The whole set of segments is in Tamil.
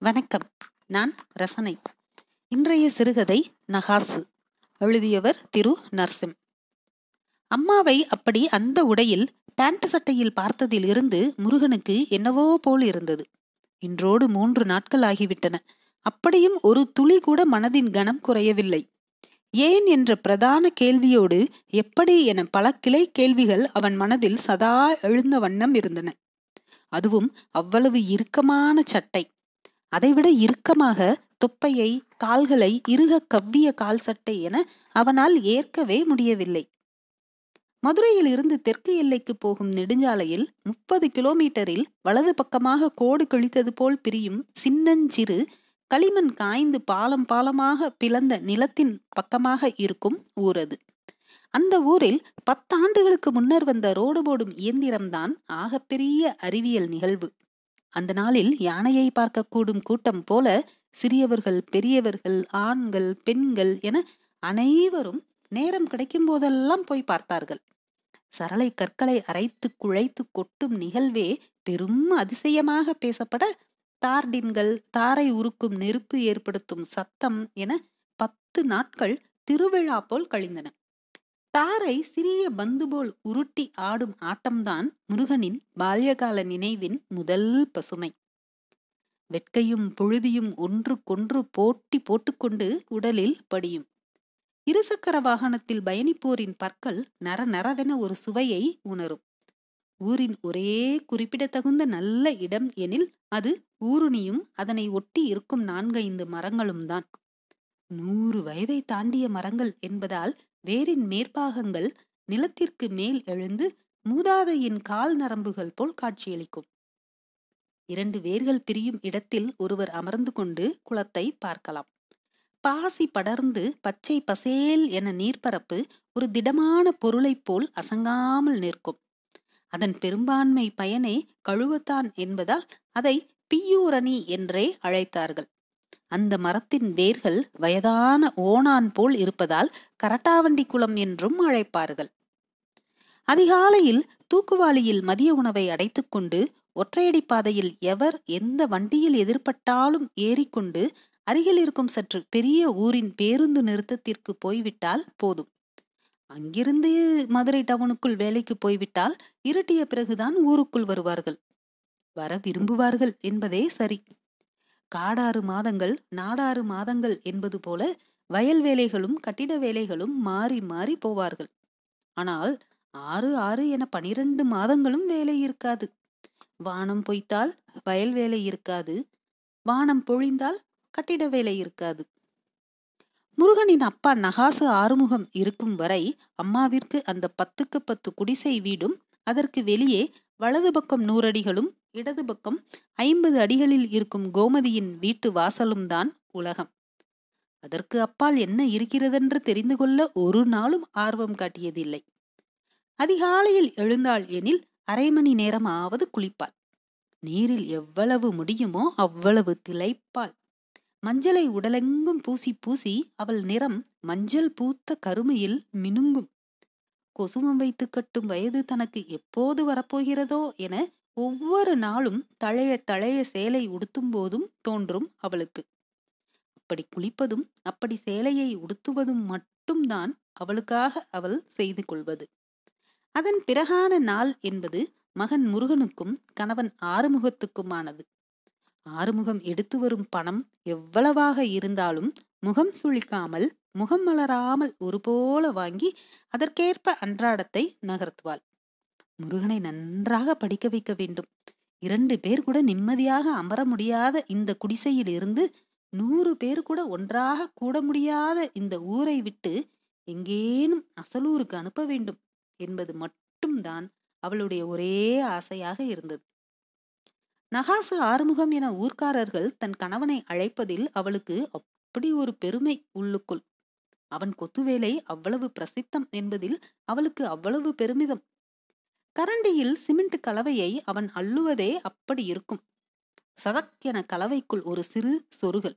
வணக்கம். நான் ரசனை. இன்றைய சிறுகதை நகாசு. எழுதியவர் திரு நர்சிம். அம்மாவை அப்படி அந்த உடையில் பேண்ட் சட்டையில் பார்த்ததில் இருந்து முருகனுக்கு என்னவோ போல் இருந்தது. இன்றோடு மூன்று நாட்கள் ஆகிவிட்டன. அப்படியும் ஒரு துளி கூட மனதின் கனம் குறையவில்லை. ஏன் என்ற பிரதான கேள்வியோடு எப்படி என பல கிளை கேள்விகள் அவன் மனதில் சதா எழுந்த வண்ணம் இருந்தன. அதுவும் அவ்வளவு இறுக்கமான சட்டை. அதைவிட இறுக்கமாக தொப்பையை கால்களை இறுக கவ்விய கால் சட்டை என அவனால் ஏற்கவே முடியவில்லை. மதுரையில் இருந்து தெற்கு எல்லைக்கு போகும் நெடுஞ்சாலையில் முப்பது கிலோமீட்டரில் வலது பக்கமாக கோடு கிழித்தது போல் பிரியும் சின்னஞ்சிறு களிமண் காய்ந்து பாலம் பாலமாக பிளந்த நிலத்தின் பக்கமாக இருக்கும் ஊர் அது அந்த ஊரில் பத்தாண்டுகளுக்கு முன்னர் வந்த ரோடு போடும் இயந்திரம்தான் ஆகப்பெரிய அறிவியல் நிகழ்வு. அந்த நாளில் யானையை பார்க்கக்கூடும் கூட்டம் போல சிறியவர்கள் பெரியவர்கள் ஆண்கள் பெண்கள் என அனைவரும் நேரம் கிடைக்கும் போதெல்லாம் போய் பார்த்தார்கள். சரளை கற்களை அரைத்து குழைத்து கொட்டும் நிகழ்வே பெரும் அதிசயமாக பேசப்பட தார்டின்கள் தாரை உருக்கும் நெருப்பு ஏற்படுத்தும் சத்தம் என பத்து நாட்கள் திருவிழா போல் கழிந்தன. தாரை சிறிய பந்து போல் உருட்டி ஆடும் ஆட்டம்தான் முருகனின் பால்யகால நினைவின் முதல் பசுமை. வெட்கையும் புழுதியும் ஒன்றுக்கொன்று போட்டி போட்டுக்கொண்டு உடலில் படியும். இருசக்கர வாகனத்தில் பயணிப்போரின் பற்கள் நர நரவென ஒரு சுவையை உணரும். ஊரின் ஒரே குறிப்பிடத்தகுந்த நல்ல இடம் எனில் அது ஊருணியும் அதனை ஒட்டி இருக்கும் நான்கைந்து மரங்களும் தான் நூறு வயதை தாண்டிய மரங்கள் என்பதால் வேரின் மேற்பாகங்கள் நிலத்திற்கு மேல் எழுந்து மூதாதையின் கால் நரம்புகள் போல் காட்சியளிக்கும். இரண்டு வேர்கள் பிரியும் இடத்தில் ஒருவர் அமர்ந்து கொண்டு குளத்தை பார்க்கலாம். பாசி படர்ந்து பச்சை பசேல் என நீர்ப்பரப்பு ஒரு திடமான பொருளைப் போல் அசங்காமல் நிற்கும். அதன் பெரும்பான்மை பயனே கழுவத்தான் என்பதால் அதை பியூரணி என்றே அழைத்தார்கள். அந்த மரத்தின் வேர்கள் வயதான ஓணான் போல் இருப்பதால் கரட்டாவண்டி குளம் என்றும் அழைப்பார்கள். அதிகாலையில் தூக்குவாளியில் மதிய உணவை அடைத்துக்கொண்டு ஒற்றையடி பாதையில் எவர் எந்த வண்டியில் எதிர்பட்டாலும் ஏறிக்கொண்டு அருகில் இருக்கும் சற்று பெரிய ஊரின் பேருந்து நிறுத்தத்திற்கு போய்விட்டால் போதும். அங்கிருந்து மதுரை டவுனுக்குள் வேலைக்கு போய்விட்டால் இருட்டிய பிறகுதான் ஊருக்குள் வருவார்கள். வர விரும்புவார்கள் என்பதே சரி. காடாறு மாதங்கள் நாடாறு மாதங்கள் என்பது போல வயல் வேலைகளும் கட்டிட வேலைகளும் மாறி மாறி போவார்கள். ஆனால் ஆறு ஆறு என பனிரெண்டு மாதங்களும் வேலை இருக்காது. வானம் பொய்த்தால் வயல் வேலை இருக்காது. வானம் பொழிந்தால் கட்டிட வேலை இருக்காது. முருகனின் அப்பா நகாசு ஆறுமுகம் இருக்கும் வரை அம்மாவிற்கு அந்த பத்துக்கு பத்து குடிசை வீடும் அதற்கு வெளியே வலது பக்கம் நூறடிகளும் இடது பக்கம் ஐம்பது அடிகளில் இருக்கும் கோமதியின் வீட்டு வாசலும் தான் உலகம். அதற்கு அப்பால் என்ன இருக்கிறதென்று தெரிந்து கொள்ள ஒரு நாளும் ஆர்வம் காட்டியதில்லை. அதிகாலையில் எழுந்தாள் எனில் அரை மணி நேரமாவது குளிப்பாள். நீரில் எவ்வளவு முடியுமோ அவ்வளவு திளைப்பாள். மஞ்சளை உடலெங்கும் பூசி பூசி அவள் நிறம் மஞ்சள் பூத்த கருமையில் மினுங்கும். குசுமம் வைத்து கட்டும் வயது தனக்கு எப்போது வரப்போகிறதோ என ஒவ்வொரு நாளும் தழைய தழைய சேலை உடுத்தும் போதும் தோன்றும் அவளுக்கு. அப்படி குளிப்பதும் அப்படி சேலையை உடுத்துவதும் மட்டும்தான் அவளுக்காக அவள் செய்து கொள்வது. அதன் பிறகான நாள் என்பது மகன் முருகனுக்கும் கணவன் ஆறுமுகத்துக்குமானது. ஆறுமுகம் எடுத்து வரும் பணம் எவ்வளவாக இருந்தாலும் முகம் சுழிக்காமல் முகம் மலராமல் ஒருபோல வாங்கி அதற்கேற்ப அன்றாடத்தை நகர்த்துவாள். முருகனை நன்றாக படிக்க வைக்க வேண்டும். இரண்டு பேர் கூட நிம்மதியாக அமர முடியாத இந்த குடிசையில் இருந்து நூறு பேர் கூட ஒன்றாக கூட முடியாத இந்த ஊரை விட்டு எங்கேனும் அசலூருக்கு அனுப்ப வேண்டும் என்பது மட்டும்தான் அவளுடைய ஒரே ஆசையாக இருந்தது. நகாசு ஆறுமுகம் என ஊர்க்காரர்கள் தன் கணவனை அழைப்பதில் அவளுக்கு அப்படி ஒரு பெருமை உள்ளுக்குள். அவன் கொத்துவேலை அவ்வளவு பிரசித்தம் என்பதில் அவளுக்கு அவ்வளவு பெருமிதம். கரண்டியில் சிமெண்ட் கலவையை அவன் அள்ளுவதே அப்படி இருக்கும். சதக் என கலவைக்குள் ஒரு சிறு சொருகல்.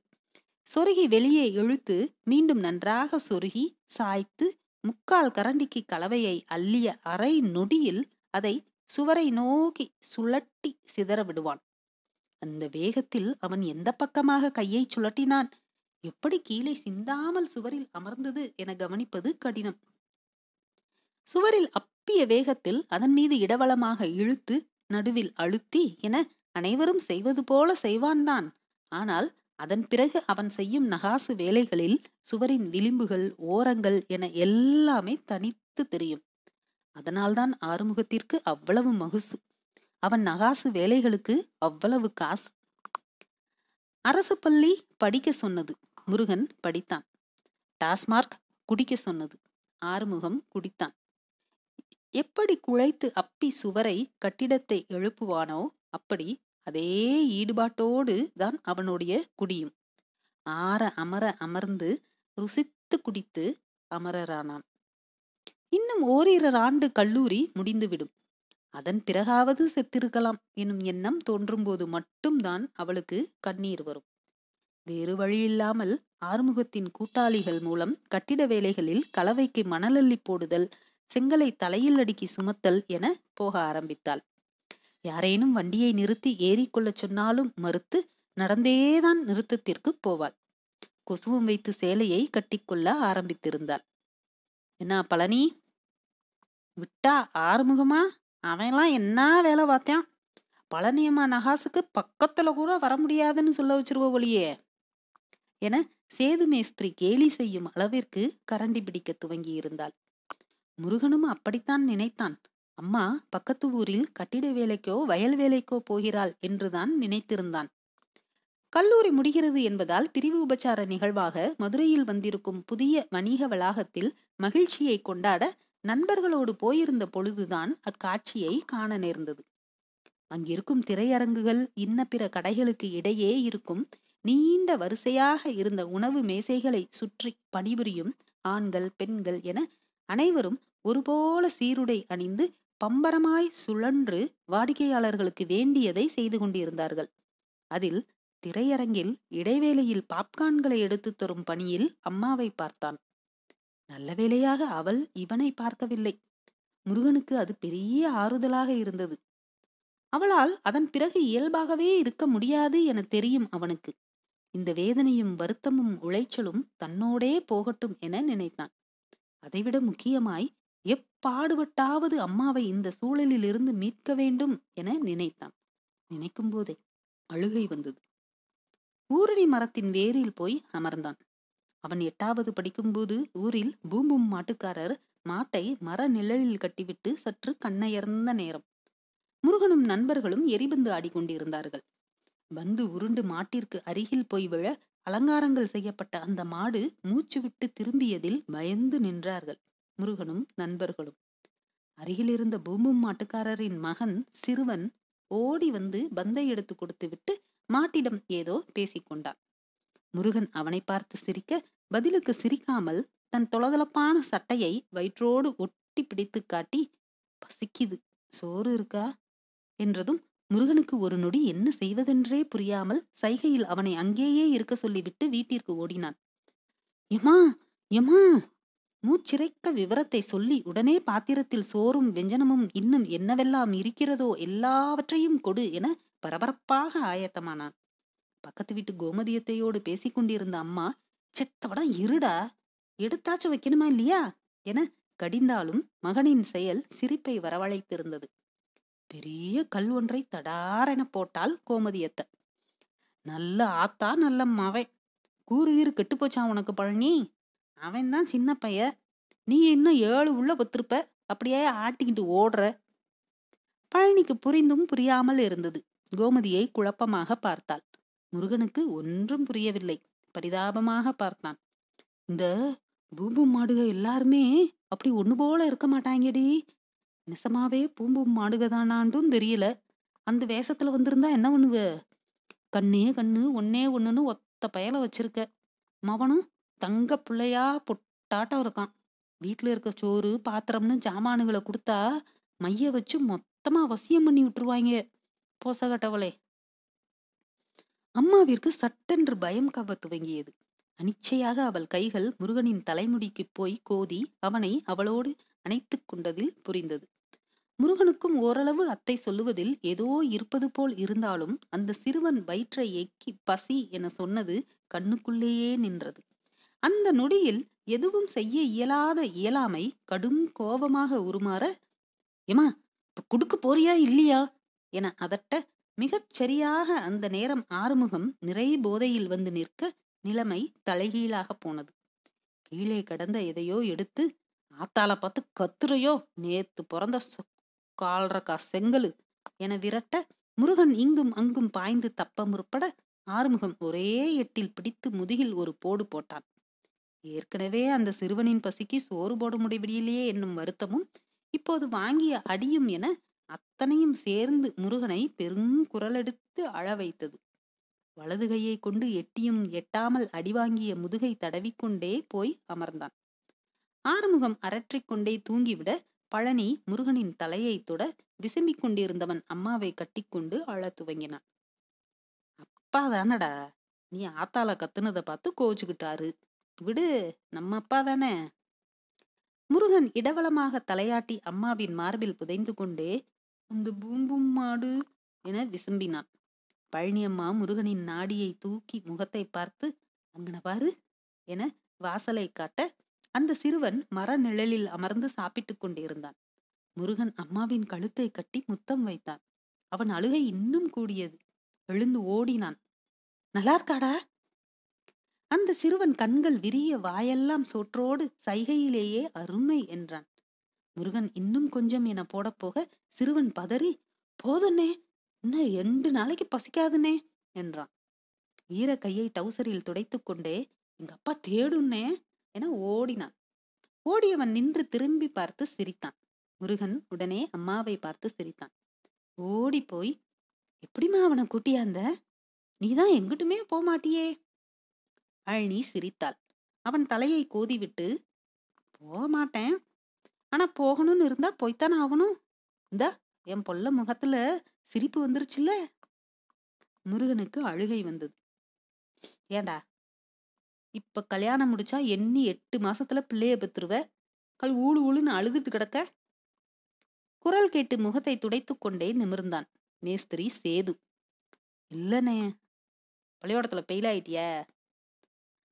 சொருகி வெளியே இழுத்து மீண்டும் நன்றாக சொருகி சாய்த்து முக்கால் கரண்டிக்கு கலவையை அள்ளிய அரை நொடியில் அதை சுவரை நோக்கி சுழட்டி சிதற விடுவான். அந்த வேகத்தில் அவன் எந்த பக்கமாக கையை சுழட்டினான் எப்படி கீழே சிந்தாமல் சுவரில் அமர்ந்தது என கவனிப்பது கடினம். சுவரில் அப்பிய வேகத்தில் அதன் மீது இடவளமாக இழுத்து நடுவில் அழுத்தி என அனைவரும் செய்வது போல செய்வான்தான். ஆனால் அதன் பிறகு அவன் செய்யும் நகாசு வேலைகளில் சுவரின் விளிம்புகள் ஓரங்கள் என எல்லாமே தனித்து தெரியும். அதனால்தான் ஆறுமுகத்திற்கு அவ்வளவு மகுசு. அவன் நகாசு வேலைகளுக்கு அவ்வளவு காசு. அரசு பள்ளி படிக்க சொன்னது. முருகன் படித்தான். டாஸ்மார்க் குடிக்க சொன்னது. ஆறுமுகம் குடித்தான். எப்படி குழைத்து அப்பி சுவரை கட்டிடத்தை எழுப்புவானோ அப்படி அதே ஈடுபாட்டோடு தான் அவனுடைய குடியும். ஆற அமர அமர்ந்து ருசித்து குடித்து அமரரானான். இன்னும் ஓரிரு ஆண்டு கல்லூரி முடிந்துவிடும். அதன் பிறகாவது செத்திருக்கலாம் எனும் எண்ணம் தோன்றும்போது மட்டும்தான் அவளுக்கு கண்ணீர் வரும். வேறு வழியில்லாமல் ஆறுமுகத்தின் கூட்டாளிகள் மூலம் கட்டிட வேலைகளில் கலவைக்கு மணலள்ளி போடுதல் செங்கலை தலையில் அடுக்கி சுமத்தல் என போக ஆரம்பித்தாள். யாரேனும் வண்டியை நிறுத்தி ஏறிக்கொள்ளச் சொன்னாலும் மறுத்து நடந்தேதான் நிறுத்தத்திற்கு போவாள். கொசுவம் வைத்து சேலையை கட்டிக்கொள்ள ஆரம்பித்திருந்தாள். என்ன பழனி விட்டா ஆறுமுகமா? அவன்லாம் என்ன வேலை பார்த்தான்? பழனியம்மா நகாசுக்கு பக்கத்துல கூட வர முடியாதுன்னு சொல்ல வச்சிருவ ஒளியே என சேது மேஸ்திரி கேலி செய்யும் அளவிற்கு கரண்டி பிடிக்க துவங்கி இருந்தாள். முருகனும் அப்படித்தான் நினைத்தான். அம்மா பக்கத்து ஊரில் கட்டிட வேலைக்கோ வயல் வேலைக்கோ போகிறாள் என்றுதான் நினைத்திருந்தான். கல்லூரி முடிகிறது என்பதால் பிரிவு உபச்சார நிகழ்வாக மதுரையில் வந்திருக்கும் புதிய வணிக வளாகத்தில் மகிழ்ச்சியை கொண்டாட நண்பர்களோடு போயிருந்த பொழுதுதான் அக்காட்சியை காண நேர்ந்தது. அங்கிருக்கும் திரையரங்குகள் இன்ன பிற கடைகளுக்கு இடையே இருக்கும் நீண்ட வரிசையாக இருந்த உணவு மேசைகளை சுற்றி பணிபுரியும் ஆண்கள் பெண்கள் என அனைவரும் ஒருபோல சீருடை அணிந்து பம்பரமாய் சுழன்று வாடிக்கையாளர்களுக்கு வேண்டியதை செய்து கொண்டிருந்தார்கள். அதில் திரையரங்கில் இடைவேளையில் பாப்கான்களை எடுத்து தரும் பணியில் அம்மாவை பார்த்தான். நல்ல வேளையாக அவள் இவனை பார்க்கவில்லை. முருகனுக்கு அது பெரிய ஆறுதலாக இருந்தது. அவளால் அதன் பிறகு இயல்பாகவே இருக்க முடியாது என தெரியும் அவனுக்கு. இந்த வேதனையும் வருத்தமும் உளைச்சலும் தன்னோடே போகட்டும் என நினைத்தான். அதைவிட முக்கியமாய் எப்பாடுபட்டாவது அம்மாவை இந்த சூழலிலிருந்து மீட்க வேண்டும் என நினைத்தான். நினைக்கும் போதே அழுகை வந்தது. ஊரணி மரத்தின் வேரில் போய் அமர்ந்தான். அவன் எட்டாவது படிக்கும்போது ஊரில் பூம்பும் மாட்டுக்காரர் மாட்டை மர நிழலில் கட்டிவிட்டு சற்று கண்ணயர்ந்த நேரம். முருகனும் நண்பர்களும் எரிபந்து ஆடிக்கொண்டிருந்தார்கள். பந்து உருண்டு மாட்டிற்கு அருகில் போய் விழ அலங்காரங்கள் செய்யப்பட்ட அந்த மாடு மூச்சு விட்டு திரும்பியதில் பயந்து நின்றார்கள் முருகனும் நண்பர்களும். அருகிலிருந்த பூம்பும் மாட்டுக்காரரின் மகன் சிறுவன் ஓடி வந்து பந்தை எடுத்து கொடுத்து விட்டு மாட்டிடம் ஏதோ பேசிக்கொண்டான் முருகன் அவனை பார்த்து சிரிக்க பதிலுக்கு சிரிக்காமல் தன் தொளதளப்பான சட்டையை வயிற்றோடு ஒட்டி பிடித்து காட்டி பசிக்குது சோறு இருக்கா? என்றதும் முருகனுக்கு ஒரு நொடி என்ன செய்வதென்றே புரியாமல் சைகையில் அவனை அங்கேயே இருக்க சொல்லிவிட்டு வீட்டிற்கு ஓடினான். எமா எமா மூச்சிறைக்க விவரத்தை சொல்லி உடனே பாத்திரத்தில் சோறும் வெஞ்சனமும் இன்னும் என்னவெல்லாம் இருக்கிறதோ எல்லாவற்றையும் கொடு என பரபரப்பாக ஆயத்தமானான். பக்கத்து வீட்டு கோமதியத்தையோடு பேசிக்கொண்டிருந்த அம்மா செத்தவடா இருடா எடுத்தாச்சும் வைக்கணுமா இல்லையா? என கடிந்தாலும் மகனின் செயல் சிரிப்பை வரவழைத்திருந்தது. பெரிய கல் ஒன்றை தடாரென போட்டால் கோமதியத்த. நல்ல ஆத்தா நல்ல மவன். கூறுகீறு கெட்டு போச்சான் உனக்கு பழனி? அவன் தான் சின்ன பைய. நீ இன்னும் ஏழு உள்ள பத்திருப்ப அப்படியே ஆட்டிக்கிட்டு ஓடுற. பழனிக்கு புரிந்தும் புரியாமல் இருந்தது. கோமதியை குழப்பமாக பார்த்தாள். முருகனுக்கு ஒன்றும் புரியவில்லை. பரிதாபமாக பார்த்தான். இந்த பூம்பும் மாடுக எல்லாருமே அப்படி ஒண்ணு போல இருக்க மாட்டாங்கடி. நிசமாவே பூம்பும் மாடுக தானாண்டும் தெரியல. அந்த வேஷத்துல வந்திருந்தா என்ன பண்ணுவ? கண்ணே கண்ணு ஒன்னே ஒண்ணுன்னு ஒத்த பயல வச்சிருக்க. மவனும் தங்க பிள்ளையா பொட்டாட்டம் இருக்கான். வீட்டுல இருக்க சோறு பாத்திரம்னு ஜாமானுகளை கொடுத்தா மைய வச்சு மொத்தமா வசியம் பண்ணி விட்டுருவாங்க போசகட்டவளே அம்மாவிற்கு சட்டென்று பயம் கவ துவங்கியது. அனிச்சையாக அவள் கைகள் முருகனின் தலைமுடிக்கு போய் கோதி அவனை அவளோடு அணைத்துக் கொண்டதில் புரிந்தது. முருகனுக்கும் ஓரளவு அத்தை சொல்லுவதில் ஏதோ இருப்பது போல் இருந்தாலும் அந்த சிறுவன் வயிற்றை எக்கி பசி என சொன்னது கண்ணுக்குள்ளேயே நின்றது. அந்த நொடியில் எதுவும் செய்ய இயலாத இயலாமை கடும் கோபமாக உருமாற ஏமா இப்ப குடுக்க போறியா இல்லையா? என அதட்ட மிகச் சரியாக அந்த நேரம் ஆறுமுகம் நிறை போதையில் வந்து நிற்க நிலைமை தலைகீழாக போனது. கீழே கடந்த எதையோ எடுத்து ஆத்தால பார்த்து கத்துறையோ நேத்து பிறந்த கால்ரக்கா செங்கலு என விரட்ட முருகன் இங்கும் அங்கும் பாய்ந்து தப்ப முற்பட ஆறுமுகம் ஒரே எட்டில் பிடித்து முதுகில் ஒரு போடு போட்டான். ஏற்கனவே அந்த சிறுவனின் பசிக்கு சோறு போட முடியவில்லையே என்னும் வருத்தமும் இப்போது வாங்கிய அடியும் என அத்தனையும் சேர்ந்து முருகனை பெருங்குரலெடுத்து அழ வைத்தது. வலது கையை கொண்டு எட்டியும் எட்டாமல் அடிவாங்கிய முதுகை தடவிக்கொண்டே போய் அமர்ந்தான். ஆறுமுகம் அரற்றிக்கொண்டே தூங்கிவிட பழனி முருகனின் தலையை தொட விசும்பிக் கொண்டிருந்தவன் அம்மாவை கட்டிக்கொண்டு அழத் துவங்கினான். அப்பா தானடா நீ ஆத்தால கத்துனதை பார்த்து கோச்சுக்கிட்டாரு விடு நம்ம அப்பா தானே? முருகன் இடவளமாக தலையாட்டி அம்மாவின் மார்பில் புதைந்து கொண்டே அந்த பூம்பும் மாடு என விசும்பினான். பழனியம்மா முருகனின் நாடியை தூக்கி முகத்தை பார்த்து அங்கன பாரு என வாசலை காட்ட அந்த சிறுவன் மர நிழலில் அமர்ந்து சாப்பிட்டுக் கொண்டிருந்தான். முருகன் அம்மாவின் கழுத்தை கட்டி முத்தம் வைத்தான். அவன் அழுகை இன்னும் கூடியது. எழுந்து ஓடினான். நல்லா இருக்காடா அந்த சிறுவன் கண்கள் விரிய வாயெல்லாம் சோற்றோடு சைகையிலேயே அருமை என்றான். முருகன் இன்னும் கொஞ்சம் என போடப்போக சிறுவன் பதறி போதுண்ணே இன்னும் ரெண்டு நாளைக்கு பசிக்காதுனே என்றான். ஈர கையை டவுசரில் துடைத்துக்கொண்டே எங்க அப்பா தேடுன்னே என ஓடினான். ஓடியவன் நின்று திரும்பி பார்த்து சிரித்தான். முருகன் உடனே அம்மாவை பார்த்து சிரித்தான். ஓடி போய் எப்படிமா அவனை கூட்டியாந்த? நீதான் எங்கிட்டுமே போமாட்டியே அழனி சிரித்தாள். அவன் தலையை கோதிவிட்டு போக மாட்டேன் ஆனா போகணும்னு இருந்தா போய்த்தானே ஆகணும். இந்தா என் பொல்ல முகத்துல சிரிப்பு வந்துருச்சுல்ல? முருகனுக்கு அழுகை வந்தது. ஏண்டா? இப்ப கல்யாணம் முடிச்சா எண்ணி எட்டு மாசத்துல பிள்ளைய பெத்துருவ? கல் ஊழு ஊழுன்னு அழுதுட்டு கிடக்க? குரல் கேட்டு முகத்தை துடைத்து கொண்டே நிமிர்ந்தான். மேஸ்திரி சேது. இல்லனே. பள்ளியோடத்துல பெயில் ஆயிட்டிய.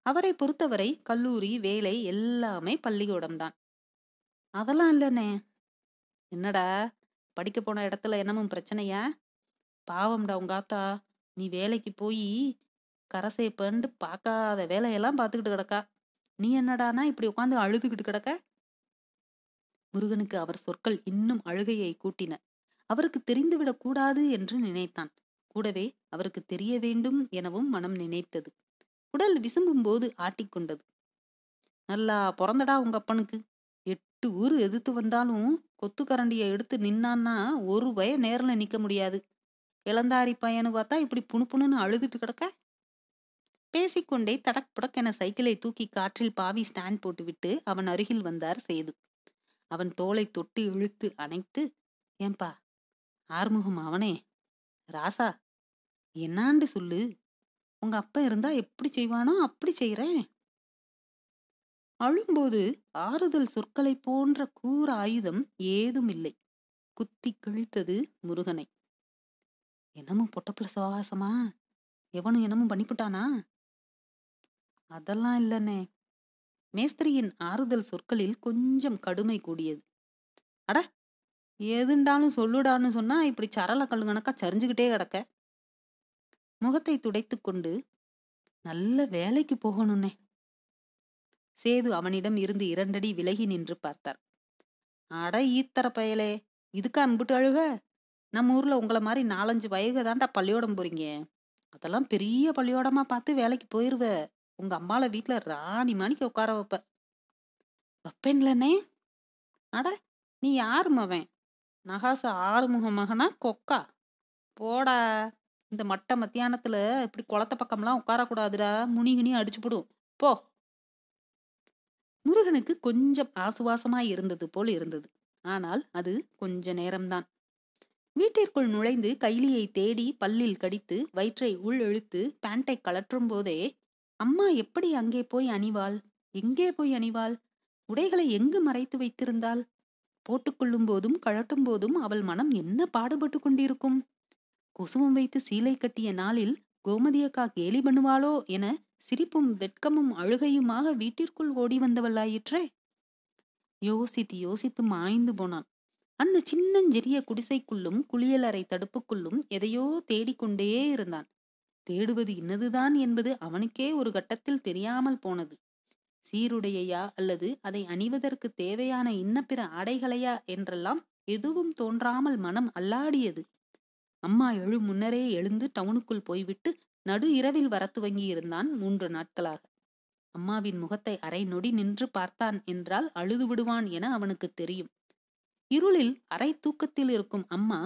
அவரை பொறுத்தவரை கல்லூரி வேலை எல்லாமே பள்ளிக்கூடம்தான். அதெல்லாம் இல்லனே. என்னடா? படிக்க போன இடத்துல என்னமும் பிரச்சனையா? பாவம்டா உங்க ஆத்தா. நீ வேலைக்கு போய் கரசேப்பண்டு பார்க்காத வேலையெல்லாம் பார்த்துக்கிட்டு கிடக்கா. நீ என்னடானா இப்படி உட்காந்து அழுதுகிட்டு கிடக்க? முருகனுக்கு அவர் சொற்கள் இன்னும் அழுகையை கூட்டின. அவருக்கு தெரிந்துவிடக் கூடாது என்று நினைத்தான். கூடவே அவருக்கு தெரிய வேண்டும் எனவும் மனம் நினைத்தது. உடல் விசும்பும் போது ஆட்டிக்கொண்டது. நல்லா பிறந்தடா உங்க அப்பனுக்கு. எட்டு ஊர் எதிர்த்து வந்தாலும் கொத்து எடுத்து நின்னான்னா ஒரு பய நேரில் நிற்க முடியாது. இளந்தாரி பையனு பார்த்தா இப்படி புணுப்புணுன்னு அழுதுட்டு கிடக்க? பேசிக்கொண்டே தடக் புடக் என சைக்கிளை தூக்கி காற்றில் பாவி ஸ்டாண்ட் போட்டுவிட்டு அவன் அருகில் வந்தார் சேது. அவன் தோலை தொட்டு இழுத்து அணைத்து ஏன்பா ஆறுமுகம் அவனே? ராசா என்னாண்டு சொல்லு? உங்க அப்பா இருந்தா எப்படி செய்வானோ அப்படி செய்யறேன் அழும்போது ஆறுதல் சொற்களை போன்ற கூற ஆயுதம் ஏதும் இல்லை குத்தி கிழித்தது முருகனை. என்னமும் பொட்டப்புல சவகாசமா? எவனும் என்னமும் பண்ணிப்புட்டானா? அதெல்லாம் இல்லனே. மேஸ்திரியின் ஆறுதல் சொற்களில் கொஞ்சம் கடுமை கூடியது. அட ஏதுண்டாலும் சொல்லுடான்னு சொன்னா இப்படி சரள கழுங்கணக்கா சரிஞ்சுக்கிட்டே கிடக்க? முகத்தை துடைத்து கொண்டு நல்ல வேலைக்கு போகணும்னே. சேது அவனிடம் இருந்து இரண்டடி விலகி நின்று பார்த்தார். அட ஈத்தர பயலே இதுக்கா அம்பிட்டு அழுக? நம்ம ஊர்ல உங்களை மாதிரி நாலஞ்சு வயது தாண்டா பள்ளியோடம் போறீங்க. அதெல்லாம் பெரிய பள்ளியோடமா பார்த்து வேலைக்கு போயிருவ. உங்க அம்மால வீட்டுல ராணி மணிக்கு உட்கார வைப்ப. வைப்பேன்லனே அட நீ யாரு மவன்? நகாச ஆறுமுக மகனா கொக்கா? போடா இந்த மட்ட மத்தியானத்துல இப்படி குளத்த பக்கம்லாம் உட்காரக்கூடாதுடா. முனிகினி அடிச்சு போடும் போ. முருகனுக்கு கொஞ்சம் ஆசுவாசமாய் இருந்தது போல் இருந்தது. ஆனால் அது கொஞ்ச நேரம்தான். வீட்டிற்குள் நுழைந்து கைலியை தேடி பல்லில் கடித்து வயிற்றை உள் இழுத்து பேண்டை கலற்றும் போதே அம்மா எப்படி அங்கே போய் அணிவாள்? எங்கே போய் அணிவாள்? உடைகளை எங்கு மறைத்து வைத்திருந்தாள்? போட்டுக்கொள்ளும் போதும் கழட்டும் போதும் அவள் மனம் என்ன பாடுபட்டு கொண்டிருக்கும்? குசுமம் வைத்து சீலை கட்டிய நாளில் கோமதியக்கா கேலி பண்ணுவாளோ என சிரிப்பும் வெட்கமும் அழுகையுமாக வீட்டிற்குள் ஓடி வந்தவளாயிற்றே? யோசித்து யோசித்து மாய்ந்து போனான். அந்த சின்னஞ்சிறிய குடிசைக்குள்ளும் குளியலறை தடுப்புக்குள்ளும் எதையோ தேடிக்கொண்டே இருந்தான். தேடுவது இன்னதுதான் என்பது அவனுக்கே ஒரு கட்டத்தில் தெரியாமல் போனது. சீருடையையா அல்லது அதை அணிவதற்கு தேவையான இன்ன பிற ஆடைகளையா என்றெல்லாம் எதுவும் தோன்றாமல் மனம் அல்லாடியது. அம்மா எழு முன்னரே எழுந்து டவுனுக்குள் போய்விட்டு நடு இரவில் வர துவங்கியிருந்தான் மூன்று நாட்களாக. அம்மாவின் முகத்தை அரை நொடி நின்று பார்த்தான் என்றால் அழுது விடுவான் என அவனுக்கு தெரியும். இருளில் அரை தூக்கத்தில் இருக்கும் அம்மா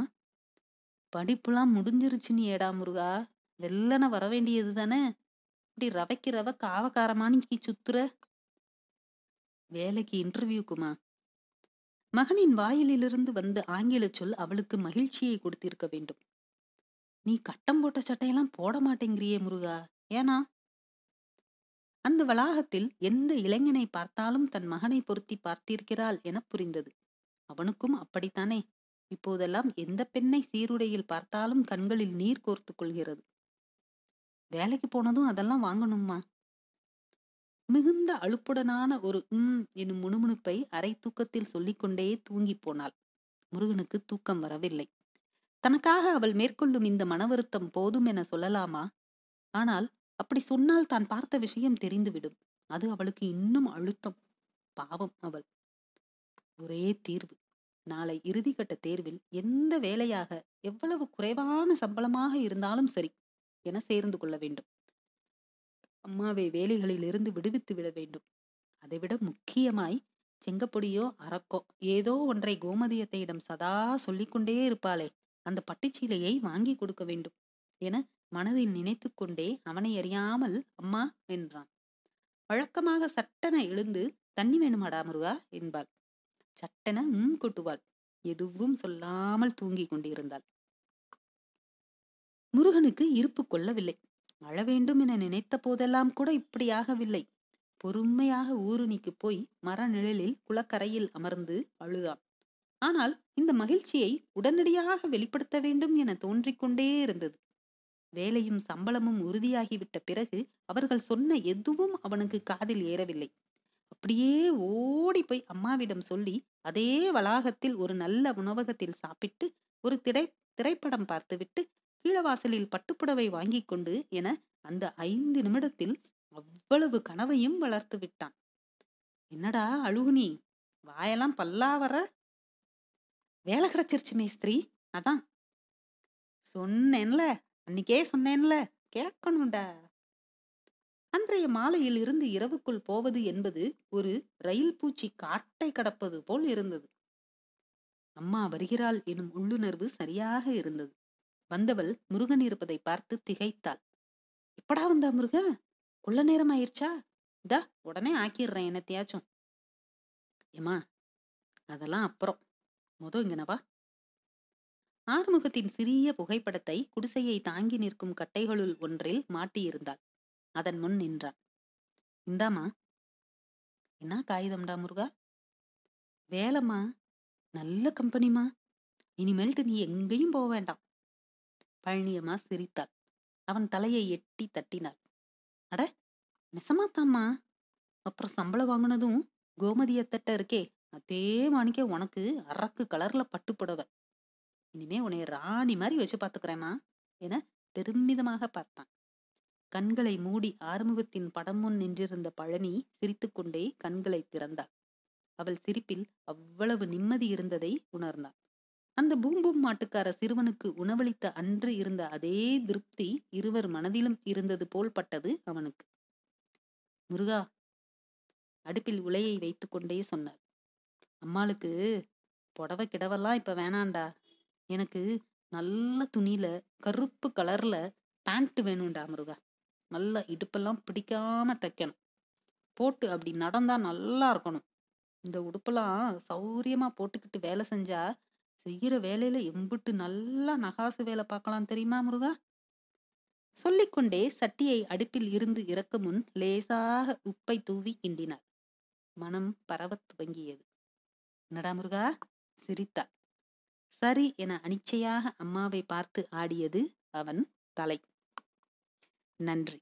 படிப்புலாம் முடிஞ்சிருச்சு நீ ஏடா முருகா வெள்ளன வர வேண்டியது தானே? இப்படி ரவைக்கு ரவ காவக்காரமானிக்கு சுத்துற? வேலைக்கு இன்டர்வியூக்குமா? மகனின் வாயிலிருந்து வந்த ஆங்கில சொல் அவளுக்கு மகிழ்ச்சியை கொடுத்திருக்க வேண்டும். நீ கட்டம் போட்ட சட்டையெல்லாம் போட மாட்டேங்கிறியே முருகா. ஏனா அந்த வளாகத்தில் எந்த இளைஞனை பார்த்தாலும் தன் மகனை பொருத்தி பார்த்திருக்கிறாள் என புரிந்தது. அவனுக்கும் அப்படித்தானே. இப்போதெல்லாம் எந்த பெண்ணை சீருடையில் பார்த்தாலும் கண்களில் நீர் கோர்த்து கொள்கிறது. வேலைக்கு போனதும் அதெல்லாம் வாங்கணுமா மிகுந்த அழுப்புடனான ஒரு உம் என்னும் முணுமுணுப்பை அரை தூக்கத்தில் சொல்லிக்கொண்டே தூங்கி போனாள். முருகனுக்கு தூக்கம் வரவில்லை. தனக்காக அவள் மேற்கொள்ளும் இந்த மன வருத்தம் போதும் என சொல்லலாமா? ஆனால் அப்படி சொன்னால் தான் பார்த்த விஷயம் தெரிந்துவிடும். அது அவளுக்கு இன்னும் அழுத்தம். பாவம் அவள். ஒரே தீர்வு. நாளை இறுதிக்கட்ட தேர்வில் எந்த வேலையாக எவ்வளவு குறைவான சம்பளமாக இருந்தாலும் சரி என சேர்ந்து கொள்ள வேண்டும். அம்மாவை வேலைகளில் இருந்து விடுவித்து விட வேண்டும். அதைவிட முக்கியமாய் செங்கப்பொடியோ அரக்கோ ஏதோ ஒன்றை கோமதியத்தையிடம் சதா சொல்லிக்கொண்டே இருப்பாளே. அந்த பட்டுச்சீலையை வாங்கி கொடுக்க வேண்டும் என மனதில் நினைத்து கொண்டே அவனை அறியாமல் அம்மா என்றான். வழக்கமாக சட்டென எழுந்து தண்ணி வேணுமாடா முருகா என்பாள். சட்டென உம் கொட்டுவாள் எதுவும் சொல்லாமல் தூங்கிக் கொண்டிருந்தாள். முருகனுக்கு இருப்பு கொள்ளவில்லை. அழ வேண்டும் என நினைத்த போதெல்லாம் கூட இப்படியாகவில்லை பொறுமையாக ஊருணிக்கு போய் மர நிழலில் குளக்கரையில் அமர்ந்து அழுதான் ஆனால் இந்த மகிழ்ச்சியை உடனடியாக வெளிப்படுத்த வேண்டும் என தோன்றிக்கொண்டே இருந்தது. வேலையும் சம்பளமும் உறுதியாகிவிட்ட பிறகு அவர்கள் சொன்ன எதுவும் அவனுக்கு காதில் ஏறவில்லை. அப்படியே ஓடி போய் அம்மாவிடம் சொல்லி அதே வளாகத்தில் ஒரு நல்ல உணவகத்தில் சாப்பிட்டு ஒரு திரை திரைப்படம் பார்த்துவிட்டு கீழவாசலில் பட்டுப்புடவை வாங்கி கொண்டு என அந்த ஐந்து நிமிடத்தில் அவ்வளவு கனவையும் வளர்த்து விட்டான். என்னடா அழுகுனி? வாயெல்லாம் பல்லா வர? வேலை கிடைச்சிருச்சு மேஸ்திரி அதான். சொன்னேன்ல. அன்னைக்கே சொன்னேன்ல. கேட்கணும்டா. அன்றைய மாலையில் இருந்து இரவுக்குள் போவது என்பது ஒரு ரயில் பூச்சி காட்டை கடப்பது போல் இருந்தது. அம்மா வருகிறாள் எனும் உள்ளுணர்வு சரியாக இருந்தது. வந்தவள் முருகன் இருப்பதை பார்த்து திகைத்தாள். எப்படா வந்தா முருக? கொள்ள நேரம் ஆயிடுச்சா இதா உடனே ஆக்கிடுறேன் என்னத்தையாச்சும். ஏமா அதெல்லாம் அப்புறம். முத இங்கனவா ஆறுமுகத்தின் சிறிய புகைப்படத்தை குடிசையை தாங்கி நிற்கும் கட்டைகளுள் ஒன்றில் மாட்டியிருந்தாள் அதன் முன் நின்றான் இந்தாமா என்ன காகிதம்டா முருகா? வேலைம்மா. நல்ல கம்பெனிமா இனிமேல்ட்டு நீ எங்கேயும் போக வேண்டாம். பழனியம்மா சிரித்தாள். அவன் தலையை எட்டி தட்டினாள். அட நெசமாத்தாம்மா. அப்புறம் சம்பளம் வாங்கினதும் கோமதியத்தட்ட இருக்கே. அதே மாணிக்க உனக்கு அரக்கு கலர்ல பட்டு புடவை. இனிமே உன்னை ராணி மாதிரி வச்சு பாத்துக்கிறேமா என பெருமிதமாக பார்த்தான். கண்களை மூடி ஆறுமுகத்தின் படம் முன் நின்றிருந்த பழனி சிரித்துக்கொண்டே கண்களை திறந்தாள். அவள் சிரிப்பில் அவ்வளவு நிம்மதி இருந்ததை உணர்ந்தாள். அந்த பூம்பூம் மாட்டுக்கார சிறுவனுக்கு உணவளித்த அன்று இருந்த அதே திருப்தி இருவர் மனதிலும் இருந்தது போல் பட்டது அவனுக்கு. முருகா அடுப்பில் உலையை வைத்துக்கொண்டே சொன்னார். அம்மாளுக்கு புடவை கிடவெல்லாம் இப்ப வேணாண்டா எனக்கு நல்ல துணியில கருப்பு கலர்ல பேண்ட் வேணும்டா முருகா. நல்லா இடுப்பெல்லாம் பிடிக்காம தைக்கணும். போட்டு அப்படி நடந்தா நல்லா இருக்கணும். இந்த உடுப்பெல்லாம் சௌரியமா போட்டுக்கிட்டு வேலை செஞ்சா செய்யற வேலையில எம்புட்டு நல்லா நகாசு வேலை பார்க்கலாம் தெரியுமா முருகா? சொல்லிக்கொண்டே சட்டியை அடுப்பில் இருந்து இறக்க முன் லேசாக உப்பை தூவி கிண்டினார். மனம் பரவத் துவங்கியது. என்னடா முருகா? சிரித்தாள் சரி என அனிச்சையாக அம்மாவை பார்த்து ஆடியது அவன் தலை. நன்றி.